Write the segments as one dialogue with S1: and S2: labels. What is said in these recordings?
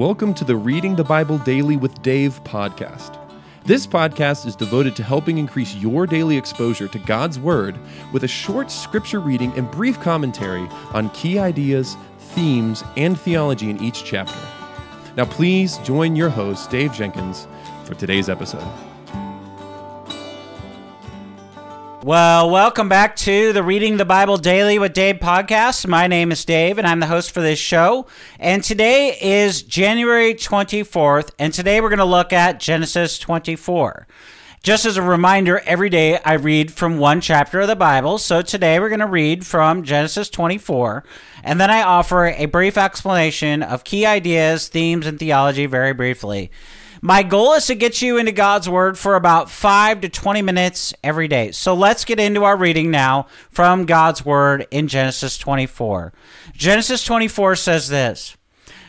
S1: Welcome to the Reading the Bible Daily with Dave podcast. This podcast is devoted to helping increase your daily exposure to God's Word with a short scripture reading and brief commentary on key ideas, themes, and theology in each chapter. Now, please join your host, Dave Jenkins, for today's episode.
S2: Well, welcome back to the Reading the Bible Daily with Dave podcast. My name is Dave, and I'm the host for this show. And today is January 24th, and today we're going to look at Genesis 24. Just as a reminder, every day I read from one chapter of the Bible. So today we're going to read from Genesis 24, and then I offer a brief explanation of key ideas, themes, and theology very briefly. My goal is to get you into God's Word for about 5 to 20 minutes every day. So let's get into our reading now from God's Word in Genesis 24. Genesis 24 says this.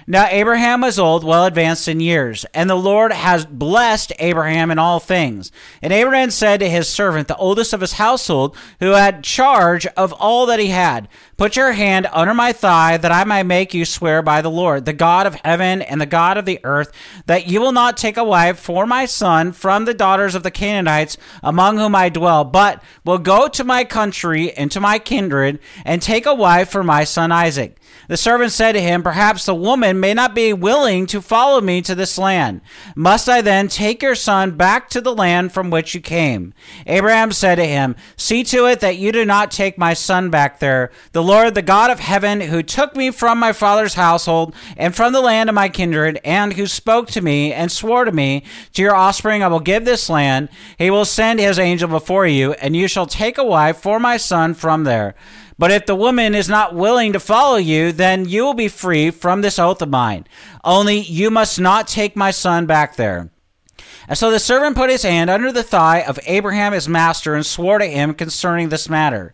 S2: Now Abraham was old, well advanced in years, and the Lord has blessed Abraham in all things. And Abraham said to his servant, the oldest of his household, who had charge of all that he had, Put your hand under my thigh, that I might make you swear by the Lord, the God of heaven and the God of the earth, that you will not take a wife for my son from the daughters of the Canaanites among whom I dwell, but will go to my country and to my kindred, and take a wife for my son Isaac. The servant said to him, Perhaps the woman may not be willing to follow me to this land. Must I then take your son back to the land from which you came? Abraham said to him, See to it that you do not take my son back there. The Lord, the God of heaven, who took me from my father's household and from the land of my kindred, and who spoke to me and swore to me, To your offspring I will give this land. He will send his angel before you, and you shall take a wife for my son from there. But if the woman is not willing to follow you, then you will be free from this oath of mine. Only you must not take my son back there. And so the servant put his hand under the thigh of Abraham his master and swore to him concerning this matter.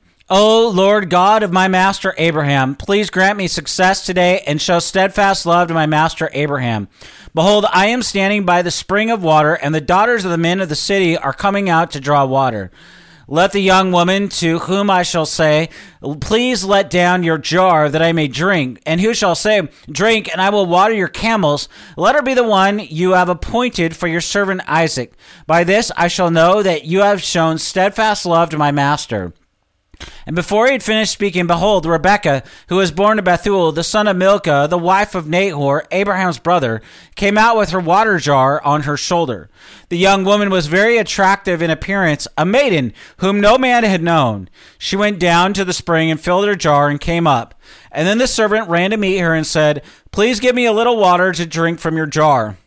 S2: O Lord God of my master Abraham, please grant me success today and show steadfast love to my master Abraham. Behold, I am standing by the spring of water, and the daughters of the men of the city are coming out to draw water. Let the young woman to whom I shall say, Please let down your jar that I may drink, and who shall say, Drink, and I will water your camels, let her be the one you have appointed for your servant Isaac. By this I shall know that you have shown steadfast love to my master. And before he had finished speaking, behold, Rebekah, who was born to Bethuel, the son of Milcah, the wife of Nahor, Abraham's brother, came out with her water jar on her shoulder. The young woman was very attractive in appearance, a maiden whom no man had known. She went down to the spring and filled her jar and came up. And then the servant ran to meet her and said, Please give me a little water to drink from your jar.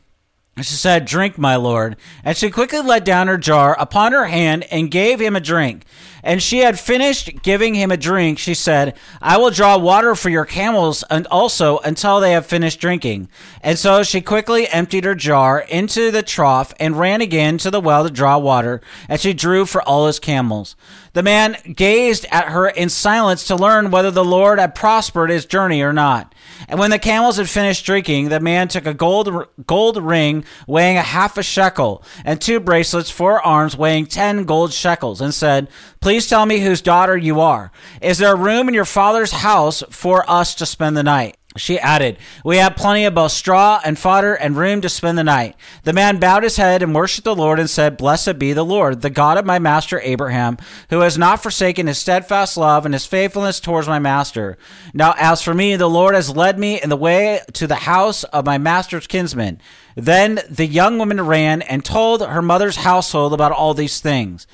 S2: And she said, Drink, my lord. And she quickly let down her jar upon her hand and gave him a drink. And she had finished giving him a drink. She said, I will draw water for your camels and also until they have finished drinking. And so she quickly emptied her jar into the trough and ran again to the well to draw water. And she drew for all his camels. The man gazed at her in silence to learn whether the Lord had prospered his journey or not. And when the camels had finished drinking, the man took a gold gold ring weighing a half a shekel and two bracelets for arms weighing ten gold shekels, and said, Please tell me whose daughter you are. Is there a room in your father's house for us to spend the night? She added, We have plenty of both straw and fodder and room to spend the night. The man bowed his head and worshipped the Lord and said, Blessed be the Lord, the God of my master Abraham, who has not forsaken his steadfast love and his faithfulness towards my master. Now, as for me, the Lord has led me in the way to the house of my master's kinsman. Then the young woman ran and told her mother's household about all these things.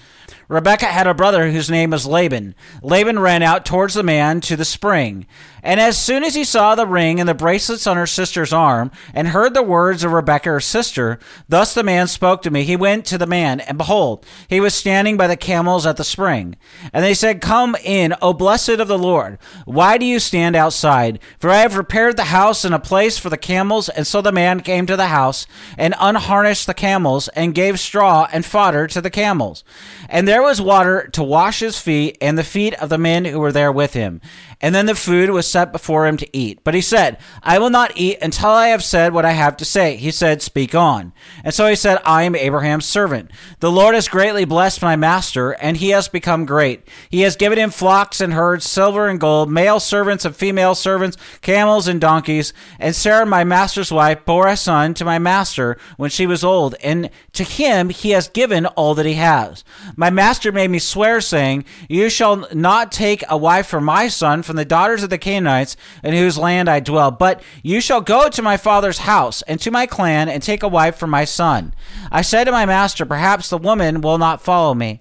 S2: Rebekah had a brother whose name was Laban. Laban ran out towards the man to the spring. And as soon as he saw the ring and the bracelets on her sister's arm, and heard the words of Rebekah her sister, thus the man spoke to me. He went to the man, and behold, he was standing by the camels at the spring. And they said, Come in, O blessed of the Lord. Why do you stand outside? For I have prepared the house and a place for the camels. And so the man came to the house, and unharnessed the camels, and gave straw and fodder to the camels. And there there was water to wash his feet and the feet of the men who were there with him. And then the food was set before him to eat. But he said, I will not eat until I have said what I have to say. He said, Speak on. And so he said, I am Abraham's servant. The Lord has greatly blessed my master, and he has become great. He has given him flocks and herds, silver and gold, male servants and female servants, camels and donkeys. And Sarah, my master's wife, bore a son to my master when she was old, and to him he has given all that he has. My master made me swear, saying, You shall not take a wife for my son from the daughters of the Canaanites in whose land I dwell, but you shall go to my father's house and to my clan and take a wife for my son. I said to my master, Perhaps the woman will not follow me.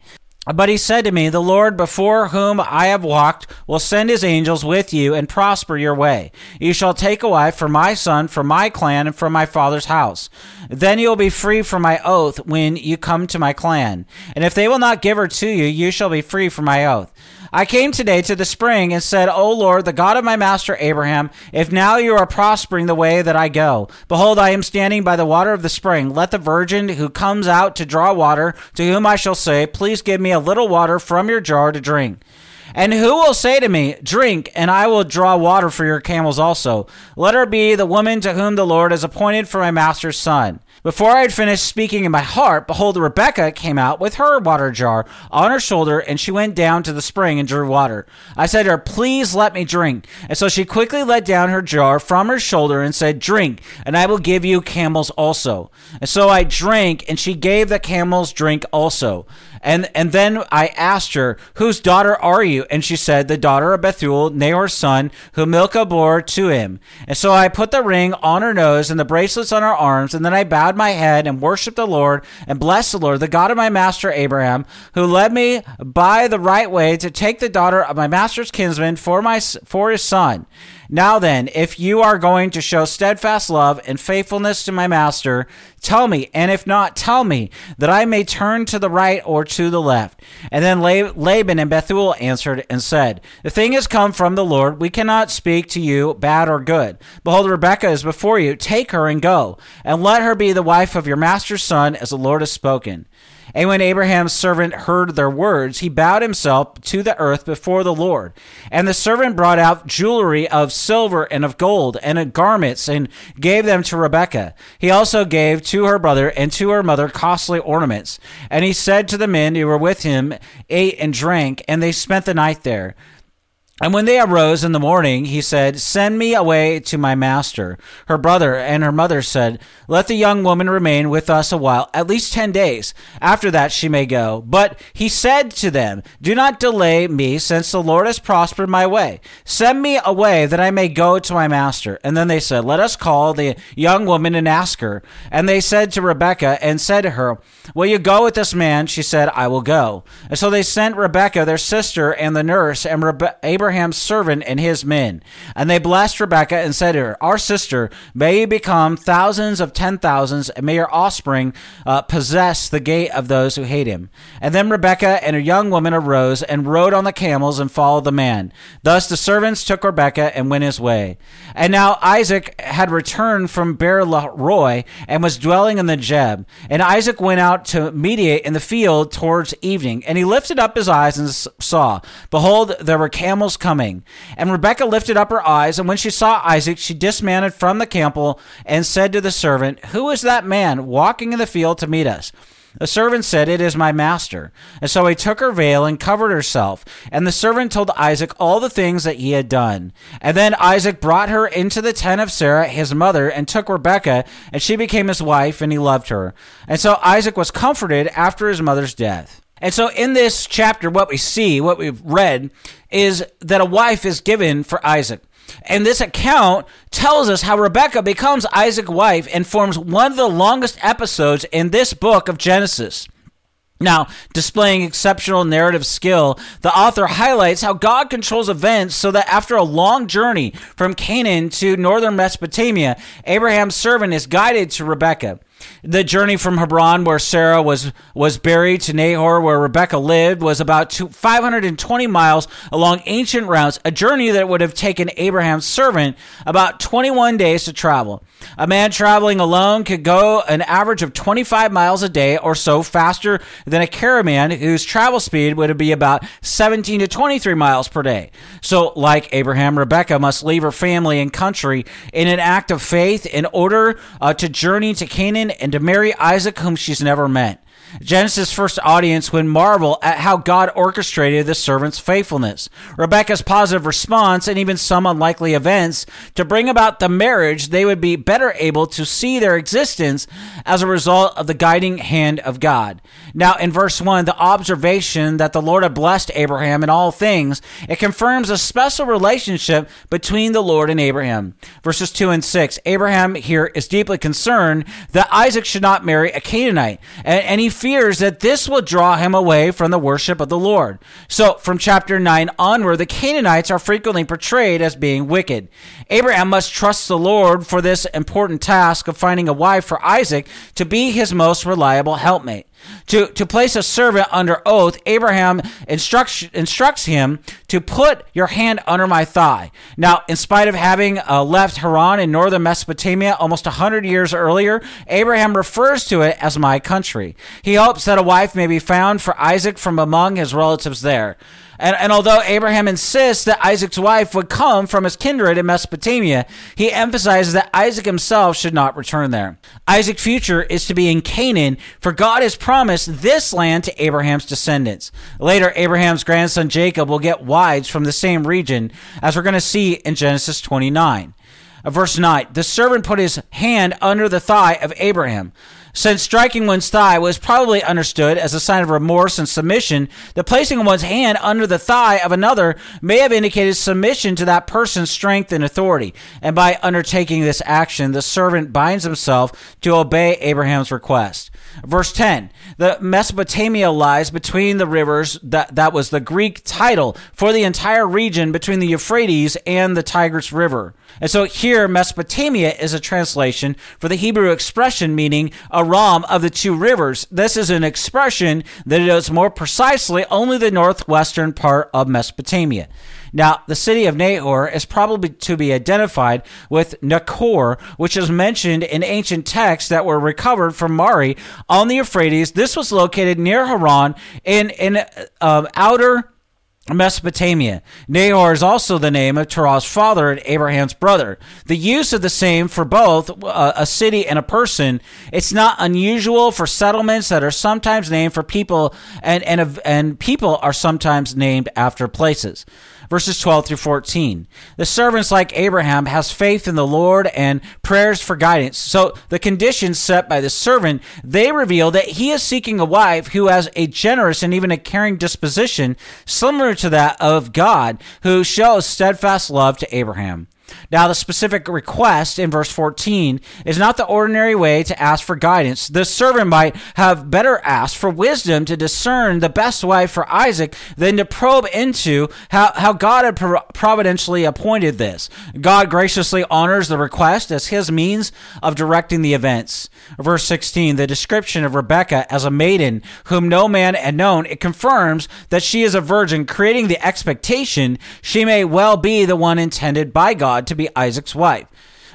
S2: But he said to me, The Lord before whom I have walked will send his angels with you and prosper your way. You shall take a wife for my son, from my clan, and from my father's house. Then you will be free from my oath when you come to my clan. And if they will not give her to you, you shall be free from my oath. I came today to the spring and said, O Lord, the God of my master Abraham, if now you are prospering the way that I go, behold, I am standing by the water of the spring. Let the virgin who comes out to draw water, to whom I shall say, Please give me a little water from your jar to drink. And who will say to me, Drink, and I will draw water for your camels also? Let her be the woman to whom the Lord has appointed for my master's son. Before I had finished speaking in my heart, behold, Rebekah came out with her water jar on her shoulder, and she went down to the spring and drew water. I said to her, Please let me drink. And so she quickly let down her jar from her shoulder and said, Drink, and I will give you camels also. And so I drank, and she gave the camels drink also. And and then I asked her, "Whose daughter are you?" And she said, "The daughter of Bethuel, Nahor's son, who Milcah bore to him." And so I put the ring on her nose and the bracelets on her arms, and then I bowed my head and worshipped the Lord and blessed the Lord, the God of my master Abraham, who led me by the right way to take the daughter of my master's kinsman for my for his son. Now then, if you are going to show steadfast love and faithfulness to my master, tell me, and if not, tell me, that I may turn to the right or to the left. And then Laban and Bethuel answered and said, The thing has come from the Lord. We cannot speak to you bad or good. Behold, Rebekah is before you. Take her and go, and let her be the wife of your master's son, as the Lord has spoken. And when Abraham's servant heard their words, he bowed himself to the earth before the Lord. And the servant brought out jewelry of silver and of gold and garments and gave them to Rebekah. He also gave to her brother and to her mother costly ornaments. And he said to the men who were with him, ate and drank, and they spent the night there. And when they arose in the morning, he said, Send me away to my master. Her brother and her mother said, Let the young woman remain with us a while, at least ten days. After that she may go. But he said to them, Do not delay me, since the Lord has prospered my way. Send me away that I may go to my master. And then they said, Let us call the young woman and ask her. And they said to Rebekah and said to her, Will you go with this man? She said, I will go. And so they sent Rebekah, their sister, and the nurse, and Rebe- Abraham's servant and his men. And they blessed Rebekah and said to her, Our sister, may you become thousands of ten thousands, and may your offspring uh, possess the gate of those who hate him. And then Rebekah and her young woman arose and rode on the camels and followed the man. Thus the servants took Rebekah and went his way. And now Isaac had returned from Beer Roy and was dwelling in the Negeb. And Isaac went out to mediate in the field towards evening. And he lifted up his eyes and saw, behold, there were camels coming. And Rebekah lifted up her eyes, and when she saw Isaac, she dismounted from the camel and said to the servant, Who is that man walking in the field to meet us? The servant said, It is my master. And so he took her veil and covered herself. And the servant told Isaac all the things that he had done. And then Isaac brought her into the tent of Sarah, his mother, and took Rebekah, and she became his wife, and he loved her. And so Isaac was comforted after his mother's death. And so in this chapter, what we see, what we've read, is that a wife is given for Isaac. And this account tells us how Rebekah becomes Isaac's wife and forms one of the longest episodes in this book of Genesis. Now, displaying exceptional narrative skill, the author highlights how God controls events so that after a long journey from Canaan to northern Mesopotamia, Abraham's servant is guided to Rebekah. The journey from Hebron, where Sarah was, was buried, to Nahor, where Rebekah lived, was about two, 520 miles along ancient routes, a journey that would have taken Abraham's servant about 21 days to travel. A man traveling alone could go an average of 25 miles a day or so faster than a caravan whose travel speed would be about 17 to 23 miles per day. So, like Abraham, Rebekah must leave her family and country in an act of faith in order uh, to journey to Canaan and to marry Isaac, whom she's never met. Genesis' first audience would marvel at how God orchestrated the servant's faithfulness, Rebekah's positive response, and even some unlikely events to bring about the marriage. They would be better able to see their existence as a result of the guiding hand of God. Now, in verse 1, the observation that the Lord had blessed Abraham in all things, it confirms a special relationship between the Lord and Abraham. Verses 2 and 6, Abraham here is deeply concerned that Isaac should not marry a Canaanite, and, and he fears that this will draw him away from the worship of the Lord. So, from chapter 9 onward, the Canaanites are frequently portrayed as being wicked. Abraham must trust the Lord for this important task of finding a wife for Isaac to be his most reliable helpmate. To, to place a servant under oath, Abraham instructs, instructs him to put your hand under my thigh. Now, in spite of having uh, left Haran in northern Mesopotamia almost 100 years earlier, Abraham refers to it as my country. He hopes that a wife may be found for Isaac from among his relatives there. And, and although Abraham insists that Isaac's wife would come from his kindred in Mesopotamia, he emphasizes that Isaac himself should not return there. Isaac's future is to be in Canaan, for God has promised this land to Abraham's descendants. Later, Abraham's grandson Jacob will get wives from the same region, as we're going to see in Genesis 29. Verse 9 The servant put his hand under the thigh of Abraham. Since striking one's thigh was probably understood as a sign of remorse and submission, the placing of one's hand under the thigh of another may have indicated submission to that person's strength and authority. And by undertaking this action, the servant binds himself to obey Abraham's request. Verse 10 The Mesopotamia lies between the rivers, that, that was the Greek title for the entire region between the Euphrates and the Tigris River. And so here, Mesopotamia is a translation for the Hebrew expression meaning Aram of the two rivers. This is an expression that is more precisely only the northwestern part of Mesopotamia. Now, the city of Nahor is probably to be identified with Nachor, which is mentioned in ancient texts that were recovered from Mari on the Euphrates. This was located near Haran in, an uh, outer Mesopotamia. Nahor is also the name of Terah's father and Abraham's brother. The use of the same for both uh, a city and a person, it's not unusual for settlements that are sometimes named for people and, and, and people are sometimes named after places verses 12 through 14. The servants, like Abraham, has faith in the Lord and prayers for guidance. So the conditions set by the servant, they reveal that he is seeking a wife who has a generous and even a caring disposition similar to that of God, who shows steadfast love to Abraham. Now, the specific request in verse 14 is not the ordinary way to ask for guidance. The servant might have better asked for wisdom to discern the best way for Isaac than to probe into how, how God had providentially appointed this. God graciously honors the request as his means of directing the events. Verse 16, the description of Rebekah as a maiden whom no man had known, it confirms that she is a virgin, creating the expectation she may well be the one intended by God to be Isaac's wife.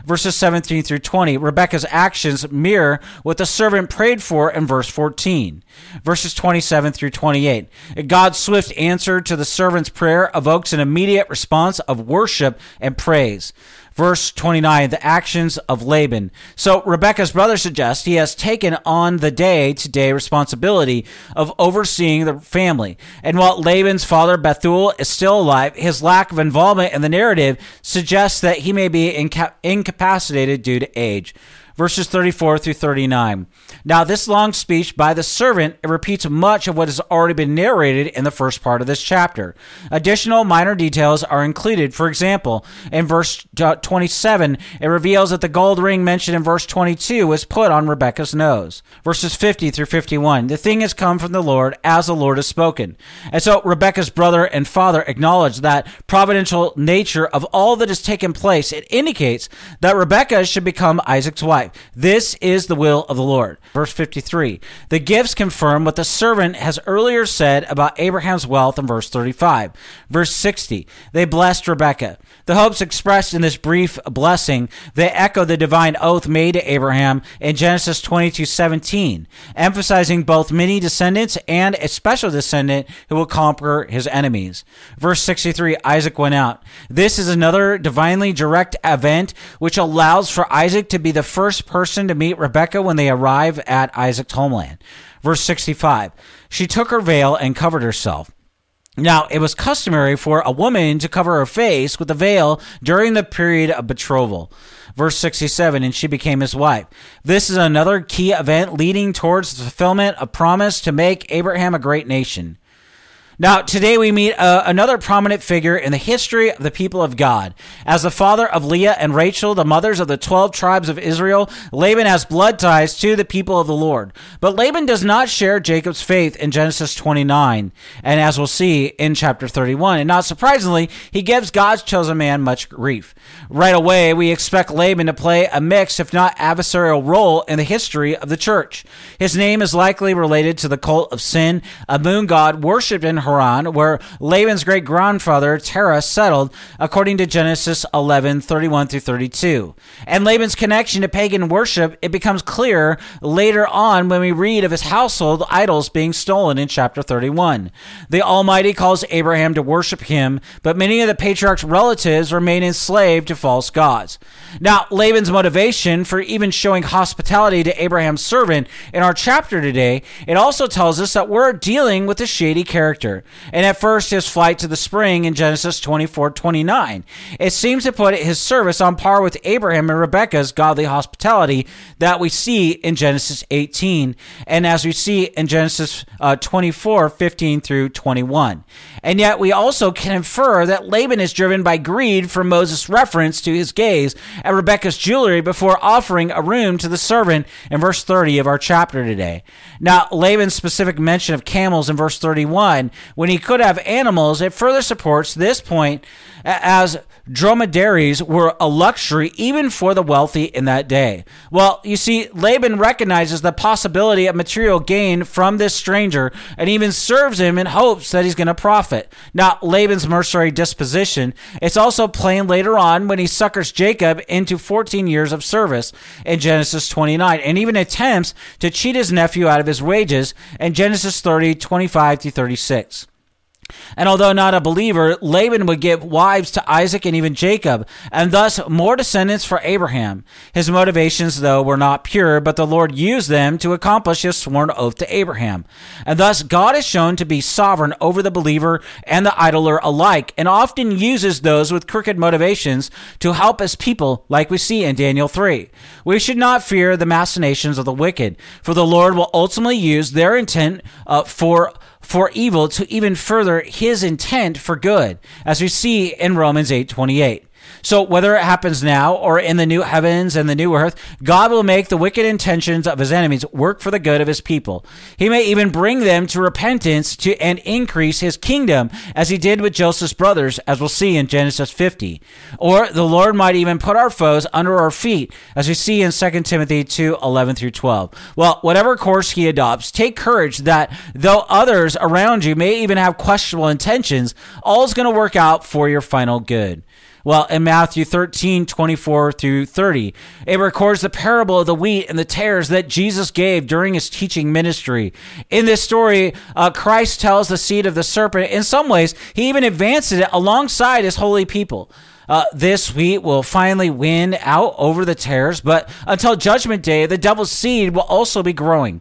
S2: Verses 17 through 20, Rebekah's actions mirror what the servant prayed for in verse 14. Verses 27 through 28, God's swift answer to the servant's prayer evokes an immediate response of worship and praise. Verse 29, the actions of Laban. So Rebekah's brother suggests he has taken on the day to day responsibility of overseeing the family. And while Laban's father, Bethuel, is still alive, his lack of involvement in the narrative suggests that he may be inca- incapacitated due to age verses 34 through 39. Now, this long speech by the servant repeats much of what has already been narrated in the first part of this chapter. Additional minor details are included. For example, in verse 27, it reveals that the gold ring mentioned in verse 22 was put on Rebekah's nose. Verses 50 through 51, the thing has come from the Lord as the Lord has spoken. And so Rebekah's brother and father acknowledge that providential nature of all that has taken place. It indicates that Rebekah should become Isaac's wife. 5. This is the will of the Lord. Verse 53. The gifts confirm what the servant has earlier said about Abraham's wealth in verse 35. Verse 60. They blessed Rebekah. The hopes expressed in this brief blessing, they echo the divine oath made to Abraham in Genesis 22 17, emphasizing both many descendants and a special descendant who will conquer his enemies. Verse 63 Isaac went out. This is another divinely direct event which allows for Isaac to be the first person to meet Rebekah when they arrive at Isaac's homeland. Verse 65 She took her veil and covered herself. Now, it was customary for a woman to cover her face with a veil during the period of betrothal. Verse 67, and she became his wife. This is another key event leading towards the fulfillment of promise to make Abraham a great nation. Now, today we meet uh, another prominent figure in the history of the people of God. As the father of Leah and Rachel, the mothers of the 12 tribes of Israel, Laban has blood ties to the people of the Lord. But Laban does not share Jacob's faith in Genesis 29, and as we'll see in chapter 31. And not surprisingly, he gives God's chosen man much grief. Right away, we expect Laban to play a mixed, if not adversarial, role in the history of the church. His name is likely related to the cult of sin, a moon god worshipped in Haran, where Laban's great grandfather Terah settled, according to Genesis 11 31 through 32. And Laban's connection to pagan worship, it becomes clear later on when we read of his household idols being stolen in chapter 31. The Almighty calls Abraham to worship him, but many of the patriarch's relatives remain enslaved to false gods. Now, Laban's motivation for even showing hospitality to Abraham's servant in our chapter today, it also tells us that we're dealing with a shady character. And at first, his flight to the spring in Genesis 24 29. It seems to put his service on par with Abraham and Rebekah's godly hospitality that we see in Genesis 18, and as we see in Genesis uh, 24 15 through 21. And yet, we also can infer that Laban is driven by greed from Moses' reference to his gaze at Rebekah's jewelry before offering a room to the servant in verse 30 of our chapter today. Now, Laban's specific mention of camels in verse 31 when he could have animals, it further supports this point as dromedaries were a luxury even for the wealthy in that day. Well, you see, Laban recognizes the possibility of material gain from this stranger and even serves him in hopes that he's going to profit. Now, Laban's mercenary disposition, it's also plain later on when he suckers Jacob into 14 years of service in Genesis 29 and even attempts to cheat his nephew out of his wages in Genesis 30, 25 to 36. And although not a believer, Laban would give wives to Isaac and even Jacob, and thus more descendants for Abraham. His motivations, though, were not pure, but the Lord used them to accomplish his sworn oath to Abraham. And thus God is shown to be sovereign over the believer and the idler alike, and often uses those with crooked motivations to help his people, like we see in Daniel 3. We should not fear the machinations of the wicked, for the Lord will ultimately use their intent uh, for for evil to even further his intent for good, as we see in Romans 8:28. So whether it happens now or in the new heavens and the new earth, God will make the wicked intentions of his enemies work for the good of his people. He may even bring them to repentance to and increase his kingdom as he did with Joseph's brothers, as we'll see in Genesis 50. Or the Lord might even put our foes under our feet, as we see in 2 Timothy 2, 11 through 12. Well, whatever course he adopts, take courage that though others around you may even have questionable intentions, all is going to work out for your final good. Well, in Matthew 13, 24 through 30, it records the parable of the wheat and the tares that Jesus gave during his teaching ministry. In this story, uh, Christ tells the seed of the serpent, in some ways, he even advances it alongside his holy people. Uh, this wheat will finally win out over the tares, but until judgment day, the devil's seed will also be growing.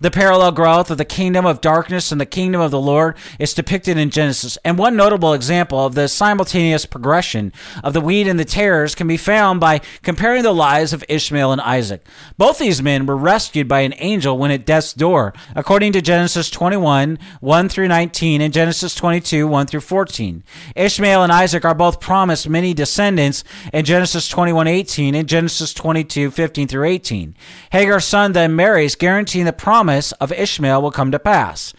S2: The parallel growth of the kingdom of darkness and the kingdom of the Lord is depicted in Genesis. And one notable example of the simultaneous progression of the wheat and the tares can be found by comparing the lives of Ishmael and Isaac. Both these men were rescued by an angel when at death's door, according to Genesis 21, 1 through 19, and Genesis 22, 1 through 14. Ishmael and Isaac are both promised many descendants in Genesis 21, 18 and Genesis 22, 15 through 18. Hagar's son then marries, guaranteeing the promise of Ishmael will come to pass.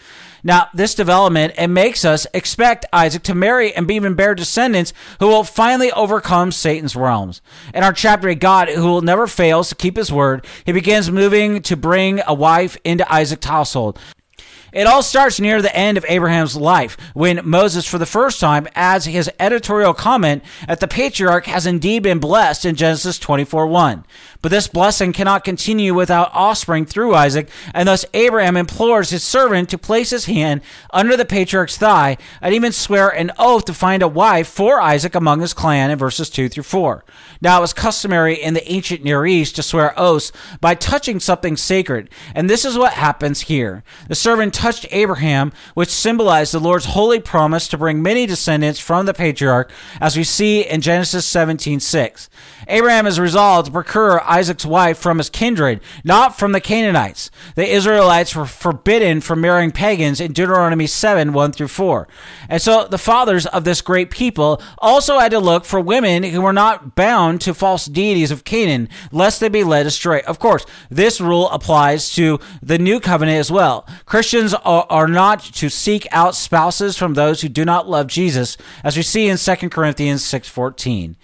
S2: Now, this development, it makes us expect Isaac to marry and be even bear descendants who will finally overcome Satan's realms. In our chapter, a God, who will never fails to keep his word, he begins moving to bring a wife into Isaac's household. It all starts near the end of Abraham's life when Moses, for the first time, adds his editorial comment that the patriarch has indeed been blessed in Genesis 24 1. But this blessing cannot continue without offspring through Isaac, and thus Abraham implores his servant to place his hand under the patriarch's thigh and even swear an oath to find a wife for Isaac among his clan in verses 2 through 4. Now, it was customary in the ancient Near East to swear oaths by touching something sacred, and this is what happens here. The servant touched Abraham, which symbolized the Lord's holy promise to bring many descendants from the patriarch, as we see in Genesis 17:6. Abraham is resolved to procure Isaac's wife from his kindred, not from the Canaanites. The Israelites were forbidden from marrying pagans in Deuteronomy 7 1 through 4. And so the fathers of this great people also had to look for women who were not bound to false deities of Canaan, lest they be led astray. Of course, this rule applies to the new covenant as well. Christians are, are not to seek out spouses from those who do not love Jesus, as we see in 2 Corinthians 6:14.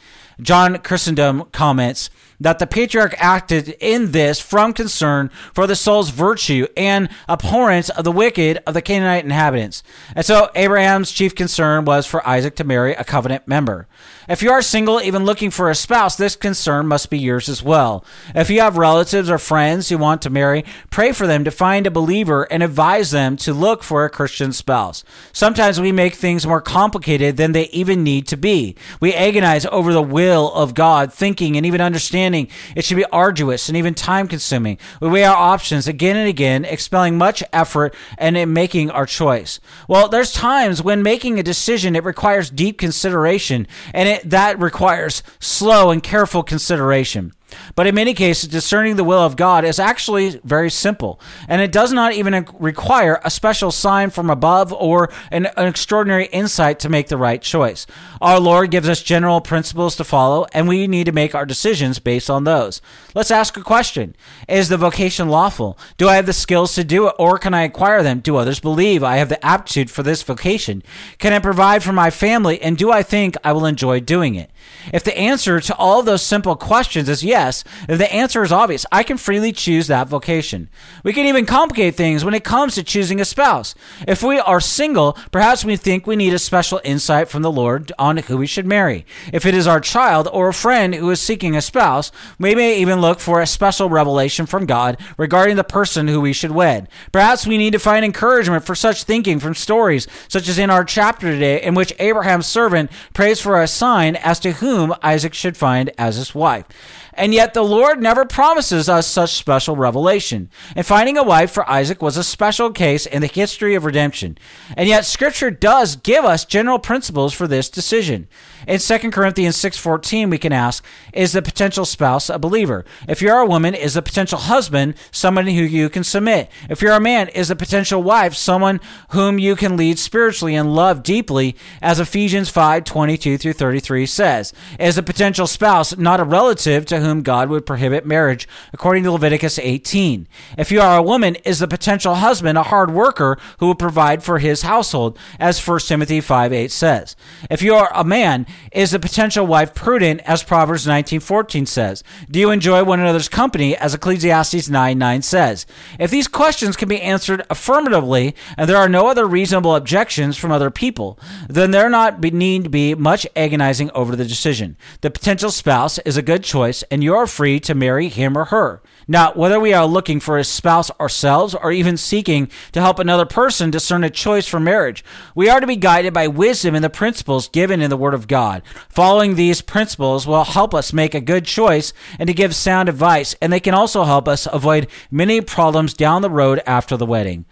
S2: John Chrysostom comments that the patriarch acted in this from concern for the soul's virtue and abhorrence of the wicked of the Canaanite inhabitants. And so Abraham's chief concern was for Isaac to marry a covenant member. If you are single, even looking for a spouse, this concern must be yours as well. If you have relatives or friends who want to marry, pray for them to find a believer and advise them to look for a Christian spouse. Sometimes we make things more complicated than they even need to be. We agonize over the will of God, thinking and even understanding it should be arduous and even time consuming. We weigh our options again and again, expelling much effort and in making our choice. Well, there's times when making a decision, it requires deep consideration and it that requires slow and careful consideration. But in many cases, discerning the will of God is actually very simple, and it does not even require a special sign from above or an, an, extraordinary insight to make the right choice. Our Lord gives us general principles to follow, and we need to make our decisions based on those. Let's ask a question Is the vocation lawful? Do I have the skills to do it, or can I acquire them? Do others believe I have the aptitude for this vocation? Can I provide for my family, and do I think I will enjoy doing it? If the answer to all those simple questions is yes, if the answer is obvious, I can freely choose that vocation. We can even complicate things when it comes to choosing a spouse. If we are single, perhaps we think we need a special insight from the Lord on who we should marry. If it is our child or a friend who is seeking a spouse, we may even look for a special revelation from God regarding the person who we should wed. Perhaps we need to find encouragement for such thinking from stories, such as in our chapter today, in which Abraham's servant prays for a sign as to whom Isaac should find as his wife. And yet the Lord never promises us such special revelation. And finding a wife for Isaac was a special case in the history of redemption. And yet scripture does give us general principles for this decision. In 2 Corinthians 6:14 we can ask, is the potential spouse a believer? If you're a woman, is the potential husband someone who you can submit? If you're a man, is the potential wife someone whom you can lead spiritually and love deeply as Ephesians 5:22 through 33 says? Is a potential spouse not a relative to whom whom God would prohibit marriage, according to Leviticus 18. If you are a woman, is the potential husband a hard worker who will provide for his household, as 1 Timothy 5 8 says? If you are a man, is the potential wife prudent, as Proverbs 19:14 says? Do you enjoy one another's company, as Ecclesiastes 9 9 says? If these questions can be answered affirmatively, and there are no other reasonable objections from other people, then there not be, need be much agonizing over the decision. The potential spouse is a good choice, and you're free to marry him or her. Now, whether we are looking for a spouse ourselves or even seeking to help another person discern a choice for marriage, we are to be guided by wisdom and the principles given in the Word of God. Following these principles will help us make a good choice and to give sound advice, and they can also help us avoid many problems down the road after the wedding.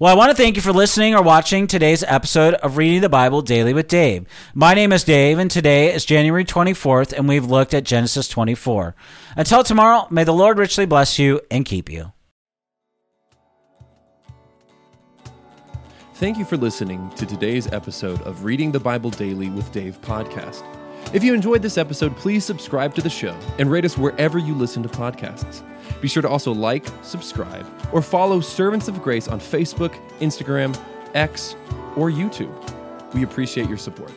S2: Well, I want to thank you for listening or watching today's episode of Reading the Bible Daily with Dave. My name is Dave, and today is January 24th, and we've looked at Genesis 24. Until tomorrow, may the Lord richly bless you and keep you.
S1: Thank you for listening to today's episode of Reading the Bible Daily with Dave podcast. If you enjoyed this episode, please subscribe to the show and rate us wherever you listen to podcasts. Be sure to also like, subscribe, or follow Servants of Grace on Facebook, Instagram, X, or YouTube. We appreciate your support.